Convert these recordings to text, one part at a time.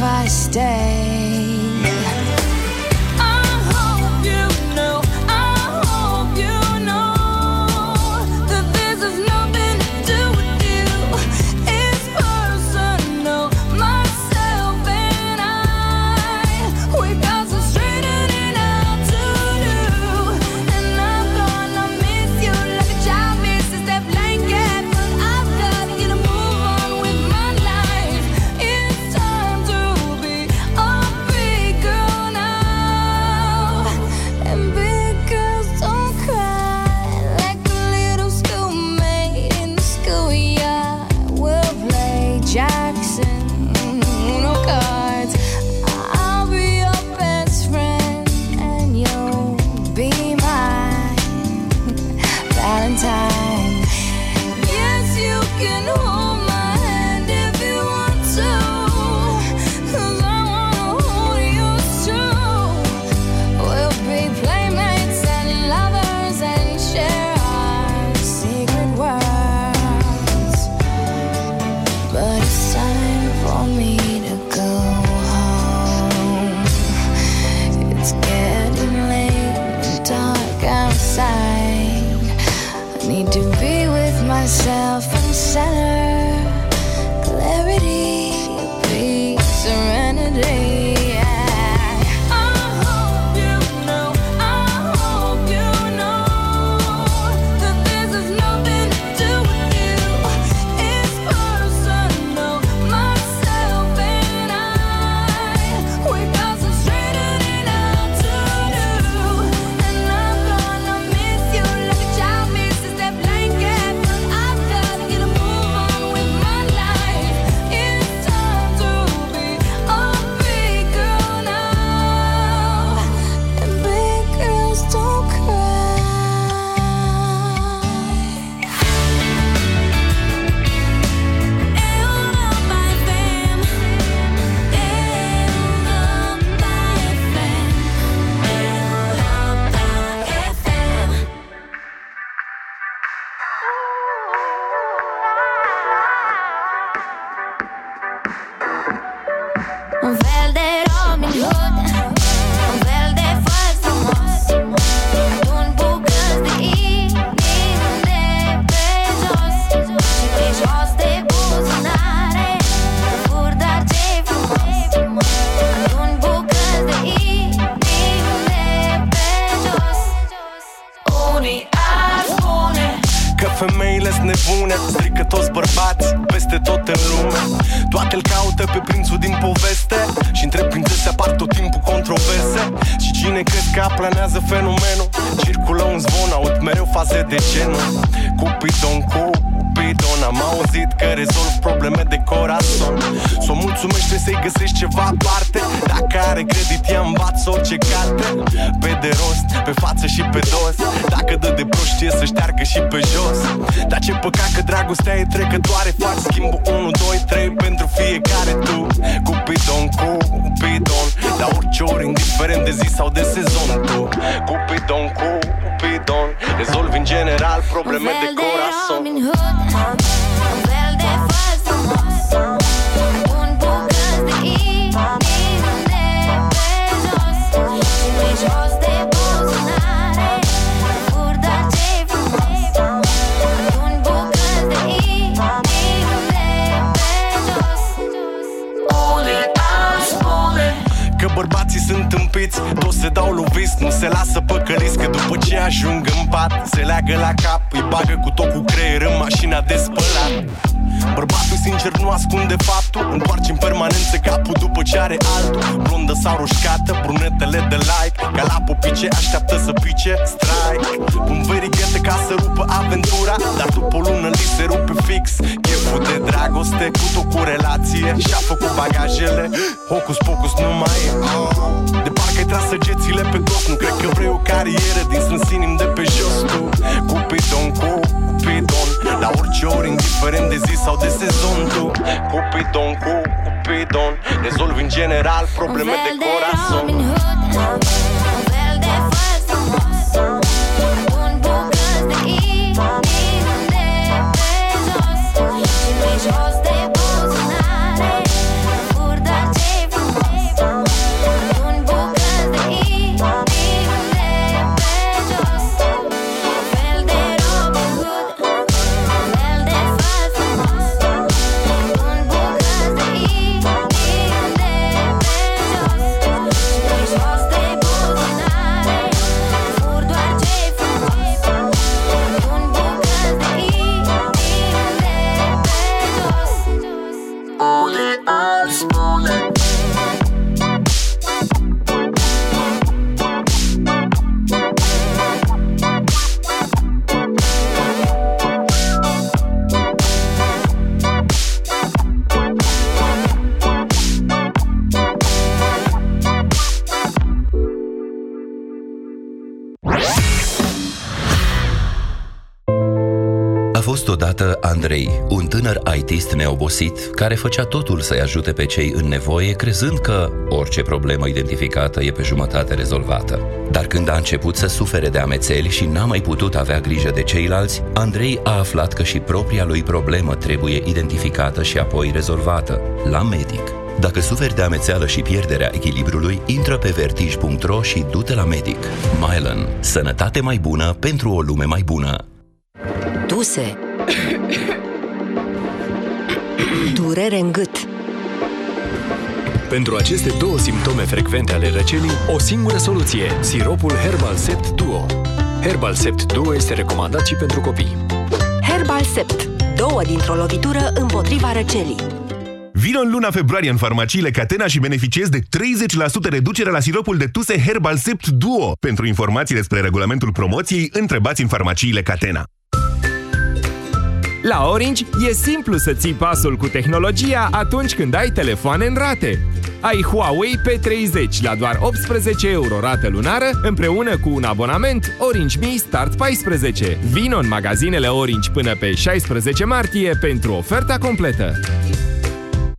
if I stay. be with myself and center clarity, peace, serenity. bune Strică toți bărbați peste tot în lume. Toate îl caută pe prințul din poveste și între prințese apar tot timpul controverse. Și cine cred că aplanează fenomenul? Circulă un zvon, aud mereu faze de genul. Cupidon cu Pompidon Am auzit că rezolv probleme de corazon. S-o mulțumește să-i găsești ceva parte Dacă are credit, ea învață orice carte. Pe de rost, pe față și pe dos. Dacă dă de proști, să șteargă și pe jos. Dar ce păcat că dragostea e trecătoare. Fac schimb. 1, 2, 3 pentru fiecare tu. Cupidon, Cupidon La orice ori, indiferent de zi sau de sezon Tu. Cupidon, cu bidon. Rezolvi în general probleme de corazon. Că bărbații sunt împiți. Toți se dau loviți, nu se lasă păcăliți Că și ajung în pat, se leagă la cap Îi bagă cu tot cu creier în mașina de spălat. Bărbatul sincer nu ascunde faptul Întoarce în permanență capul după ce are altul. Blondă sau roșcată, brunetele de like Ca la popice așteaptă să pice strike. Un verighetă ca să rupă aventura Dar după o lună li se rupe fix. Cheful de dragoste cu tot cu relație Și-a făcut bagajele. Hocus pocus nu mai e. De Că-i tras săgețile pe tot Nu cred că vrei o carieră din strâns inim de pe jos tu. Cupidon, Cupidon La orice ori, indiferent de zi sau de sezon tu. Cupidon, Cupidon Rezolv în general probleme de corazon. Un fel Un bucăț de inim de pe jos. Pe jos odată Andrei, un tânăr ITist neobosit, care făcea totul să-i ajute pe cei în nevoie, crezând că orice problemă identificată e pe jumătate rezolvată. Dar când a început să sufere de amețeli și n-a mai putut avea grijă de ceilalți, Andrei a aflat că și propria lui problemă trebuie identificată și apoi rezolvată, la medic. Dacă suferi de amețeală și pierderea echilibrului, intră pe vertij.ro și du-te la medic. Mylan. Sănătate mai bună pentru o lume mai bună. Tuse Durere în gât Pentru aceste două simptome frecvente ale răcelii, o singură soluție, siropul Herbal Sept Duo. Herbal Sept Duo este recomandat și pentru copii. Herbal Sept Două dintr-o lovitură împotriva răcelii Vino în luna februarie în farmaciile Catena și beneficiezi de 30% reducere la siropul de tuse Herbal Sept Duo. Pentru informații despre regulamentul promoției, întrebați în farmaciile Catena. La Orange e simplu să ții pasul cu tehnologia atunci când ai telefoane în rate. Ai Huawei P30 la doar 18 euro rată lunară împreună cu un abonament Orange Me Start 14. Vino în magazinele Orange până pe 16 martie pentru oferta completă.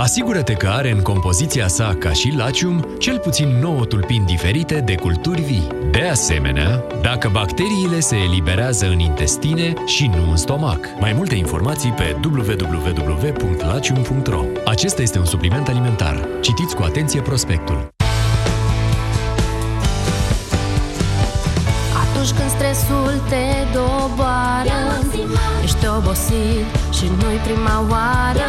Asigură-te că are în compoziția sa, ca și Lacium, cel puțin 9 tulpini diferite de culturi vii. De asemenea, dacă bacteriile se eliberează în intestine și nu în stomac. Mai multe informații pe www.lacium.ro Acesta este un supliment alimentar. Citiți cu atenție prospectul. Atunci când stresul te doboară Ești obosit și nu-i prima oară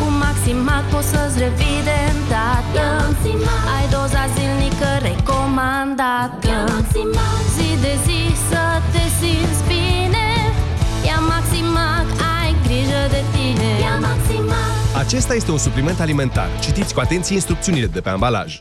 Cu Maximac poți să-ți revii de îndată Ai doza zilnică recomandată. Zi de zi să te simți bine. Ia Maximac, ai grijă de tine. Ia Maximac. Acesta este un supliment alimentar. Citiți cu atenție instrucțiunile de pe ambalaj.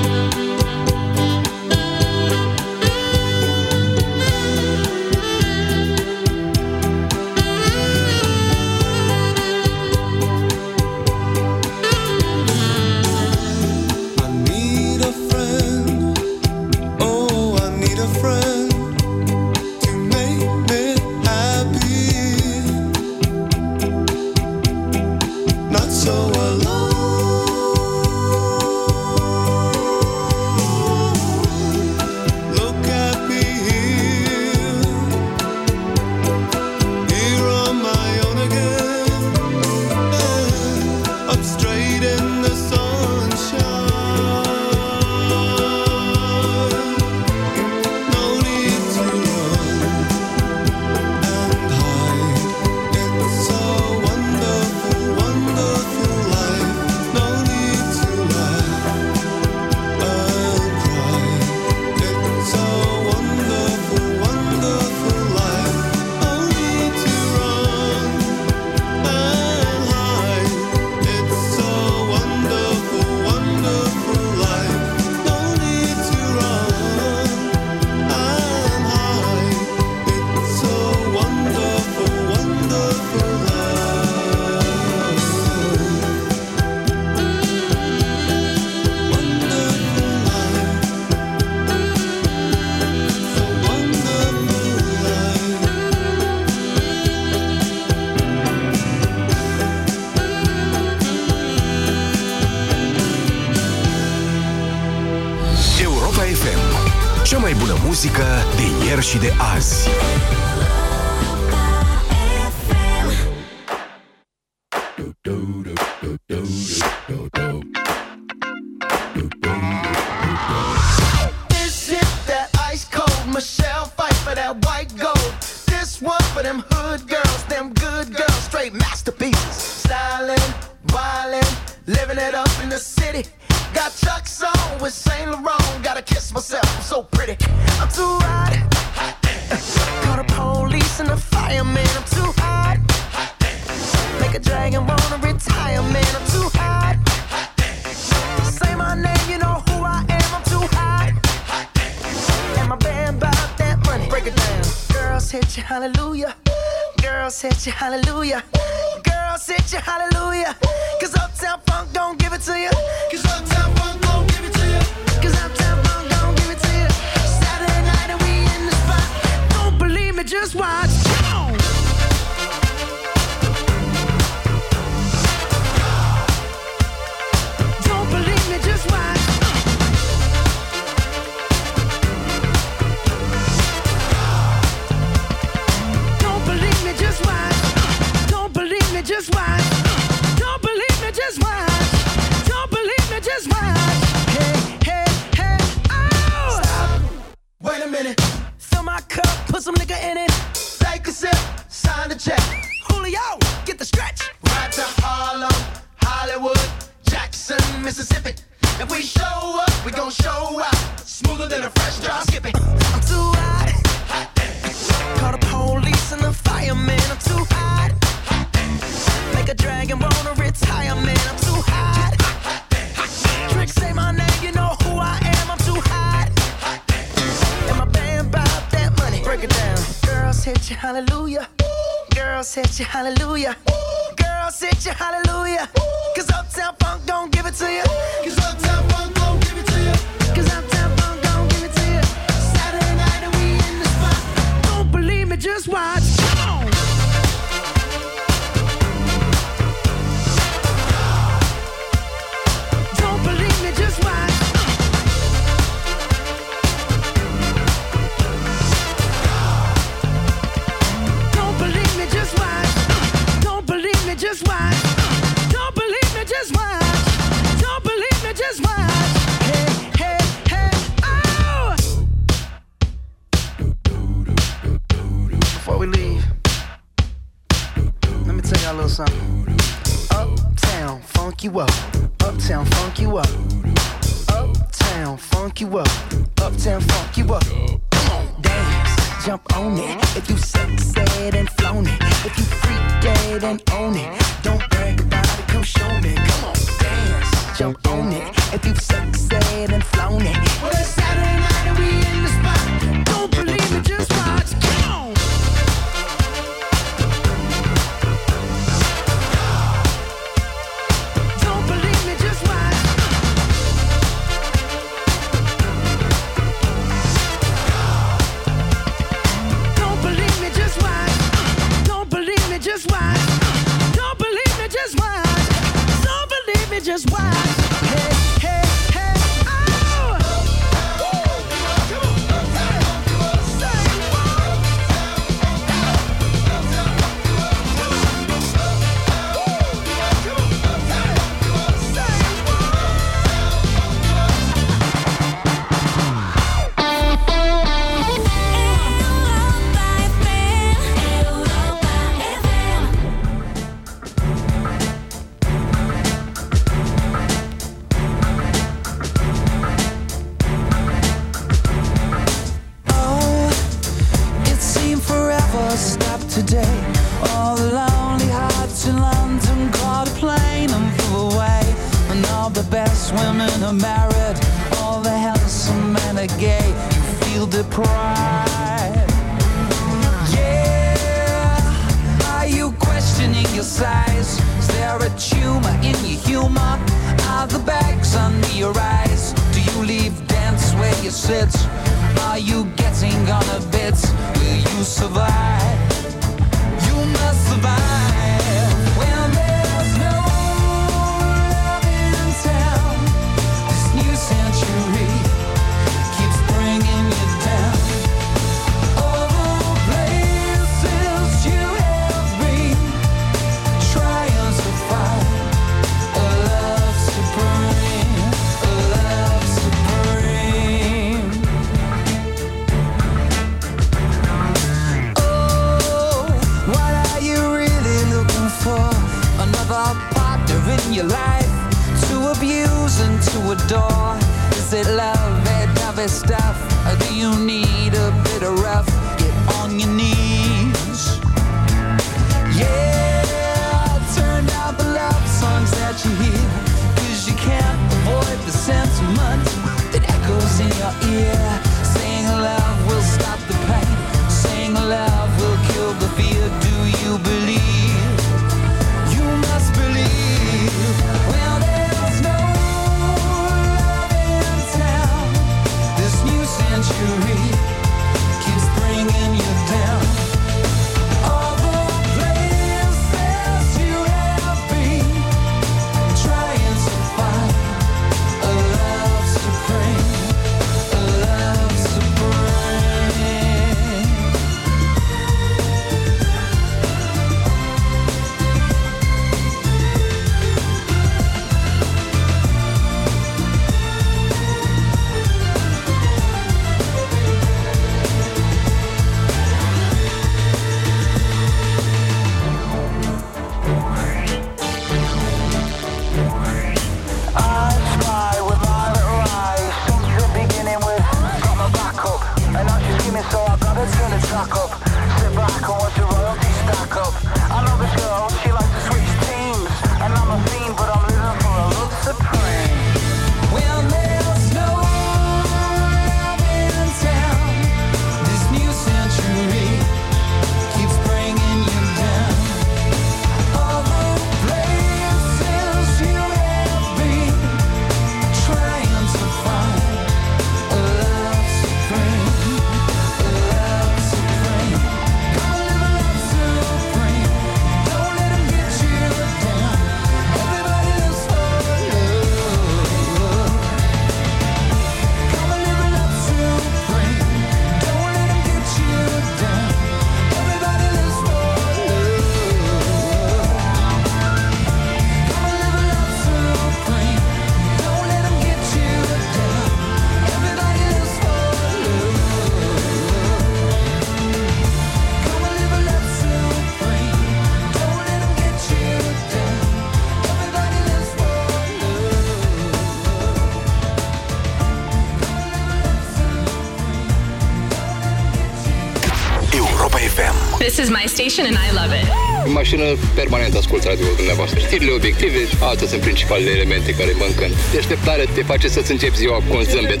station and I love it. În mașină permanent ascult radio dumneavoastră. Știrile obiective, astea sunt principalele elemente care mă încânt. Deșteptare te face să-ți începi ziua cu un zâmbet.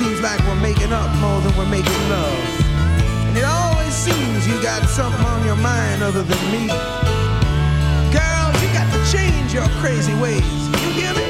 Seems like we're making up more than we're making love. And it always seems you got something on your mind other than me. You got to change your crazy ways. You hear me?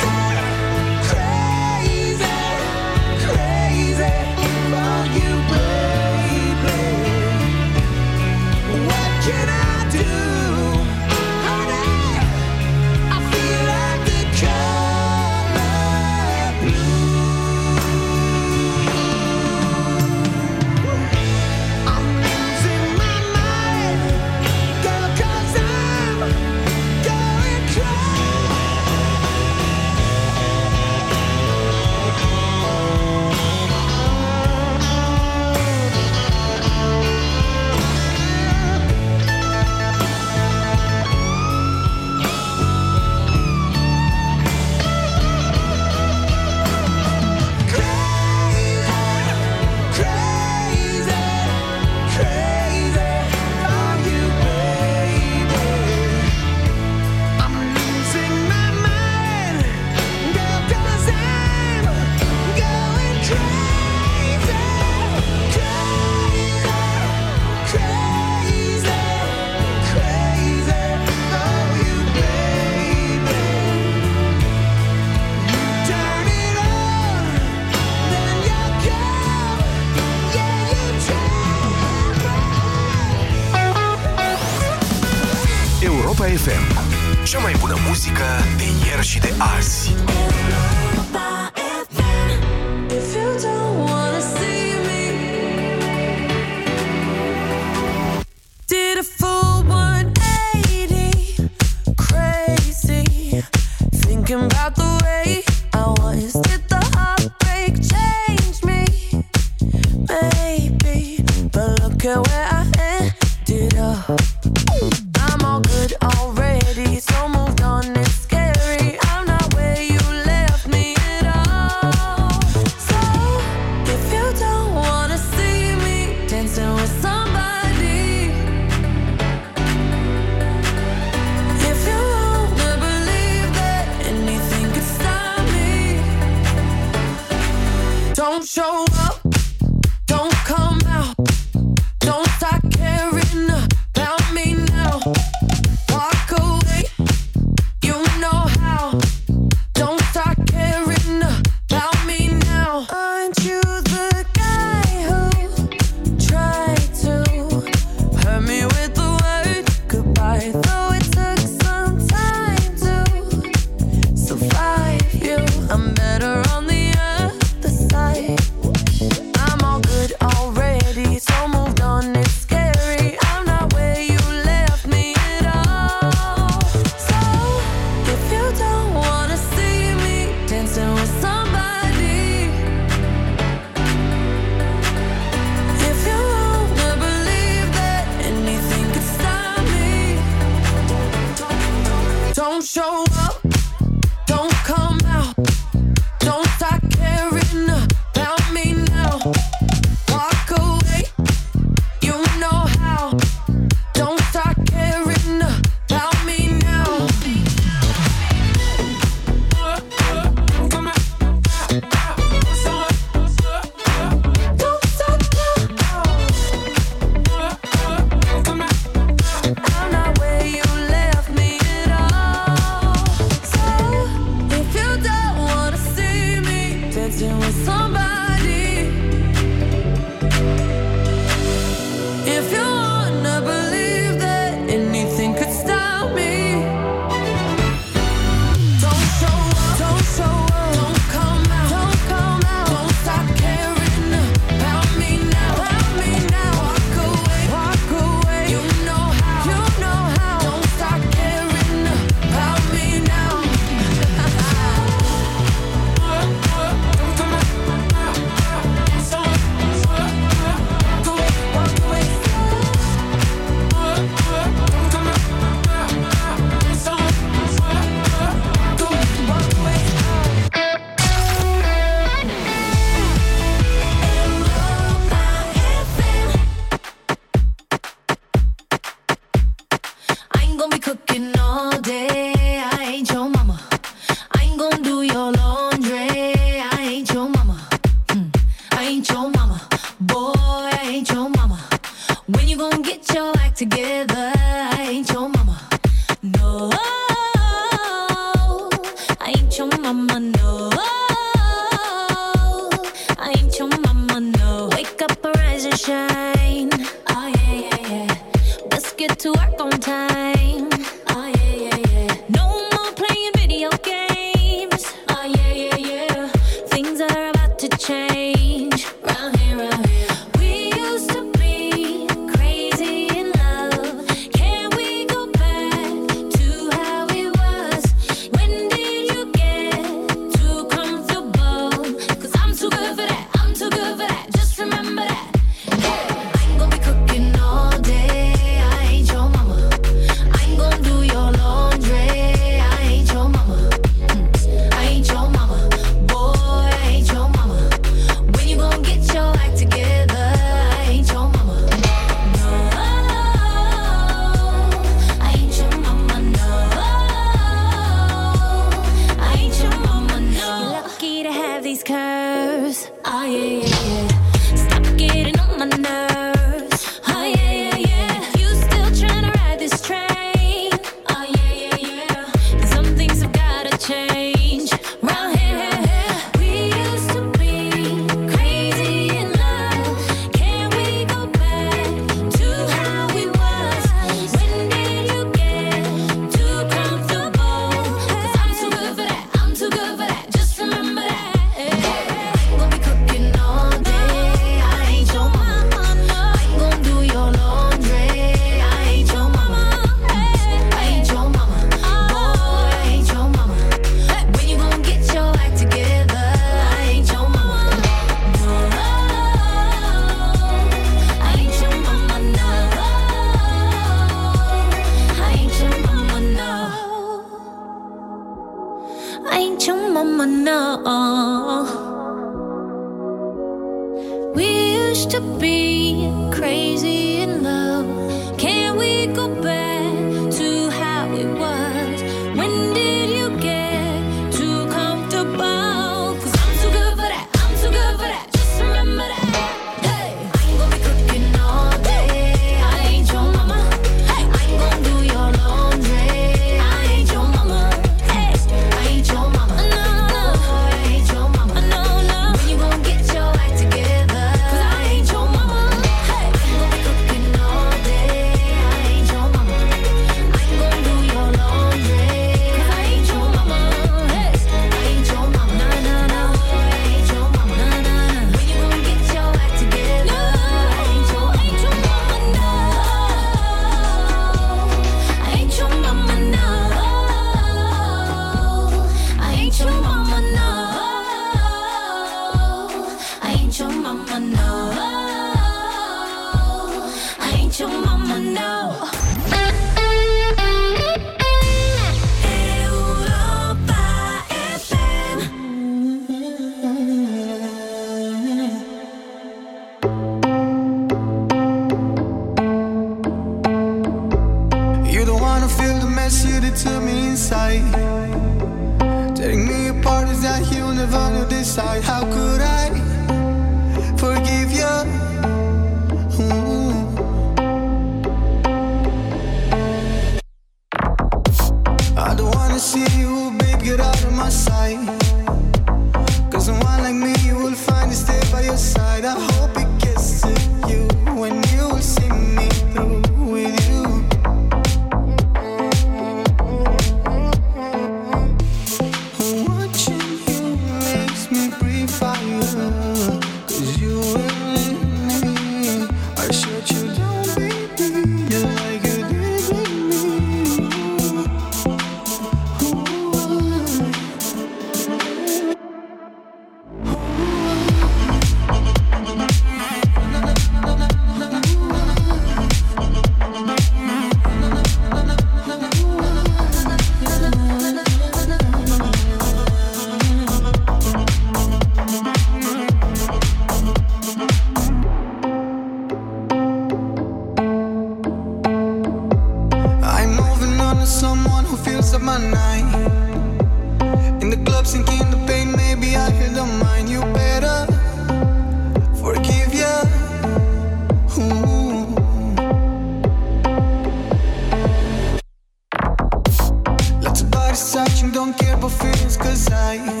side.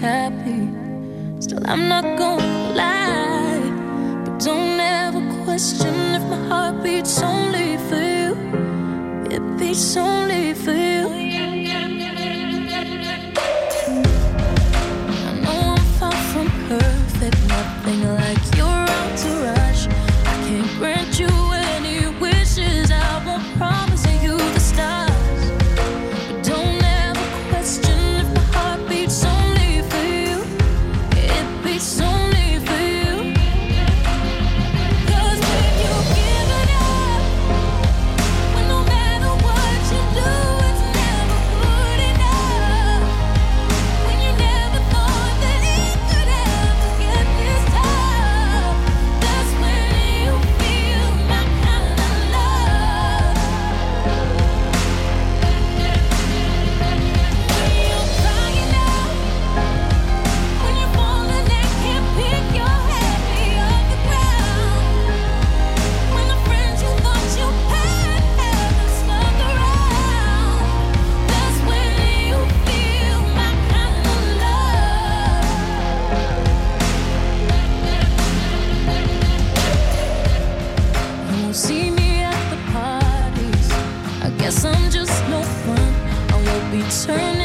happy. Still, I'm not gonna lie. But don't ever question if my heart beats only for you. It beats only for you. concern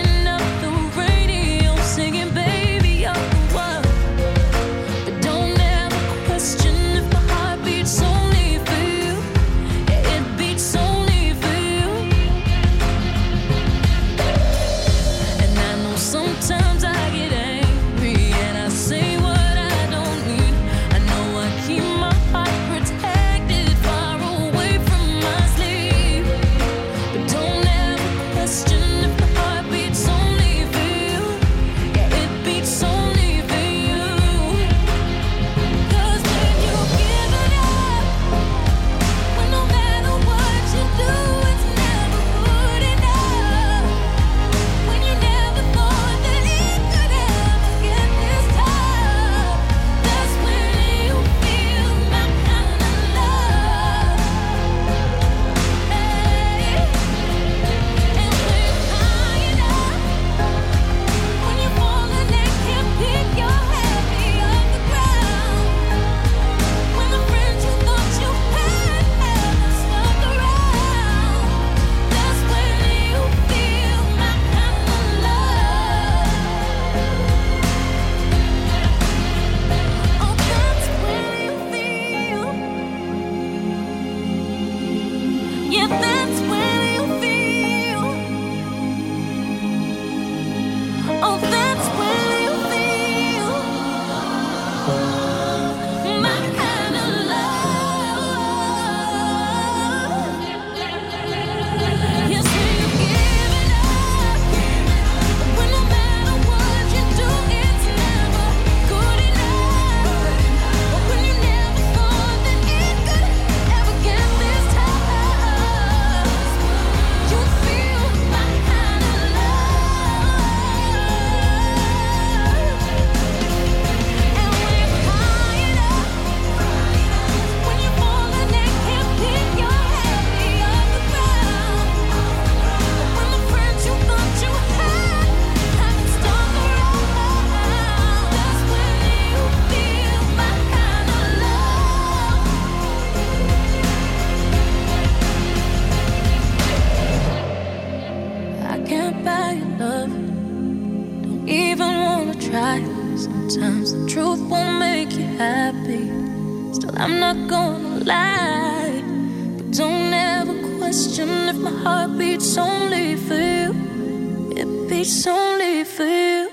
it's only for you.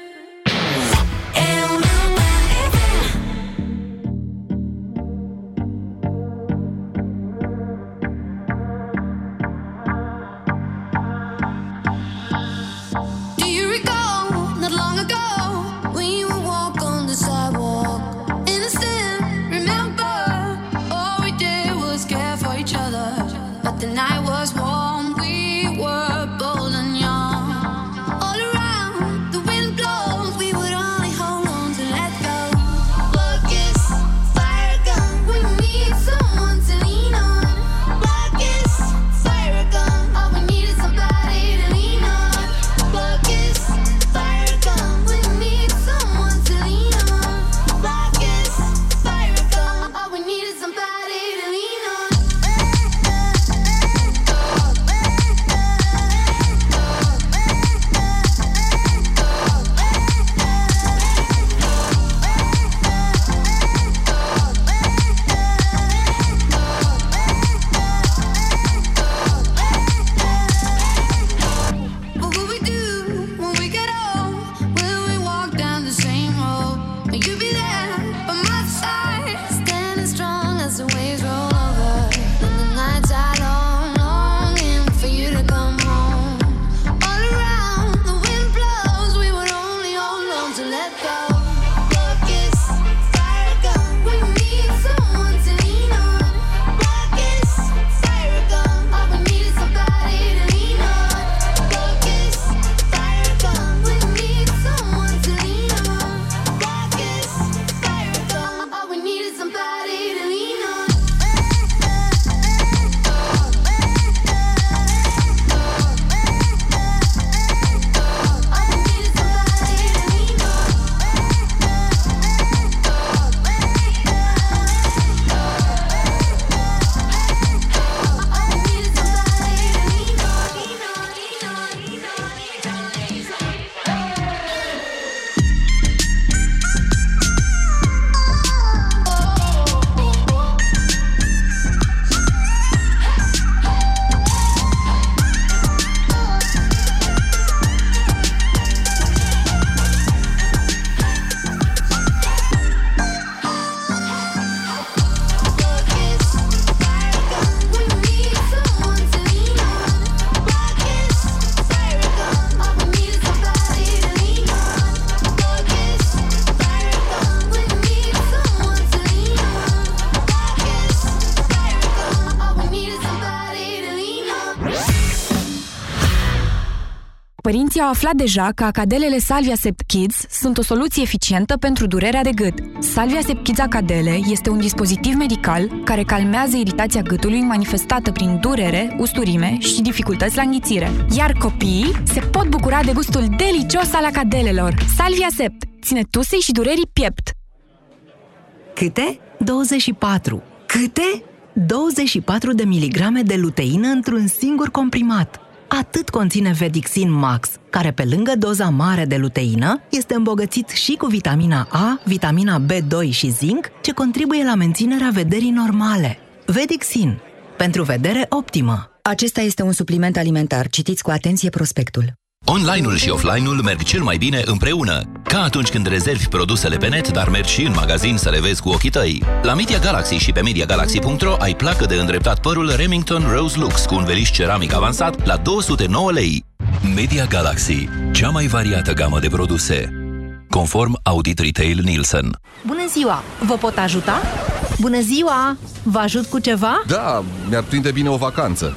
Părinții au aflat deja că acadelele Salvia Sept Kids sunt o soluție eficientă pentru durerea de gât. Salvia Sept Kids Acadele este un dispozitiv medical care calmează iritația gâtului manifestată prin durere, usturime și dificultăți la înghițire. Iar copiii se pot bucura de gustul delicios al acadelelor. Salvia Sept ține tusei și durerii piept. Câte? 24. Câte? 24 de miligrame de luteină într-un singur comprimat atât conține Vedixin Max, care pe lângă doza mare de luteină, este îmbogățit și cu vitamina A, vitamina B2 și zinc, ce contribuie la menținerea vederii normale. Vedixin. Pentru vedere optimă. Acesta este un supliment alimentar. Citiți cu atenție prospectul. Online-ul și offline-ul merg cel mai bine împreună. Ca atunci când rezervi produsele pe net, dar mergi și în magazin să le vezi cu ochii tăi. La Media Galaxy și pe MediaGalaxy.ro ai placă de îndreptat părul Remington Rose Lux cu un veliș ceramic avansat la 209 lei. Media Galaxy, cea mai variată gamă de produse. Conform Audit Retail Nielsen. Bună ziua! Vă pot ajuta? Bună ziua! Vă ajut cu ceva? Da, mi-ar prinde bine o vacanță.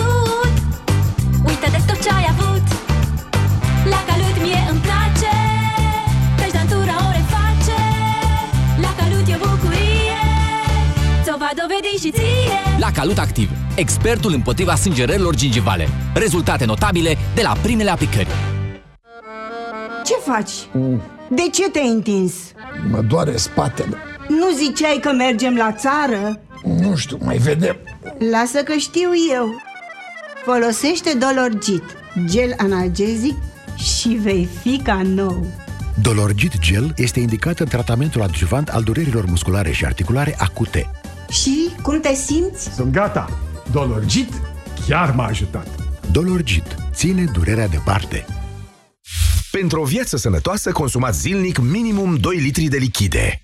Ți-o va dovedi și ție La Calut Activ, expertul împotriva sângerărilor gingivale. Rezultate notabile de la primele aplicări. Ce faci? De ce te-ai întins? Mă doare spatele. Nu ziceai că mergem la țară? Nu știu, mai vedem. Lasă că știu eu. Folosește Dolorgit, gel analgezic și vei fi ca nou. Dolorgit Gel este indicat în tratamentul adjuvant al durerilor musculare și articulare acute. Și cum te simți? Sunt gata. Dolorgit chiar m-a ajutat. Dolorgit ține durerea departe. Pentru o viață sănătoasă, consumați zilnic minimum 2 litri de lichide.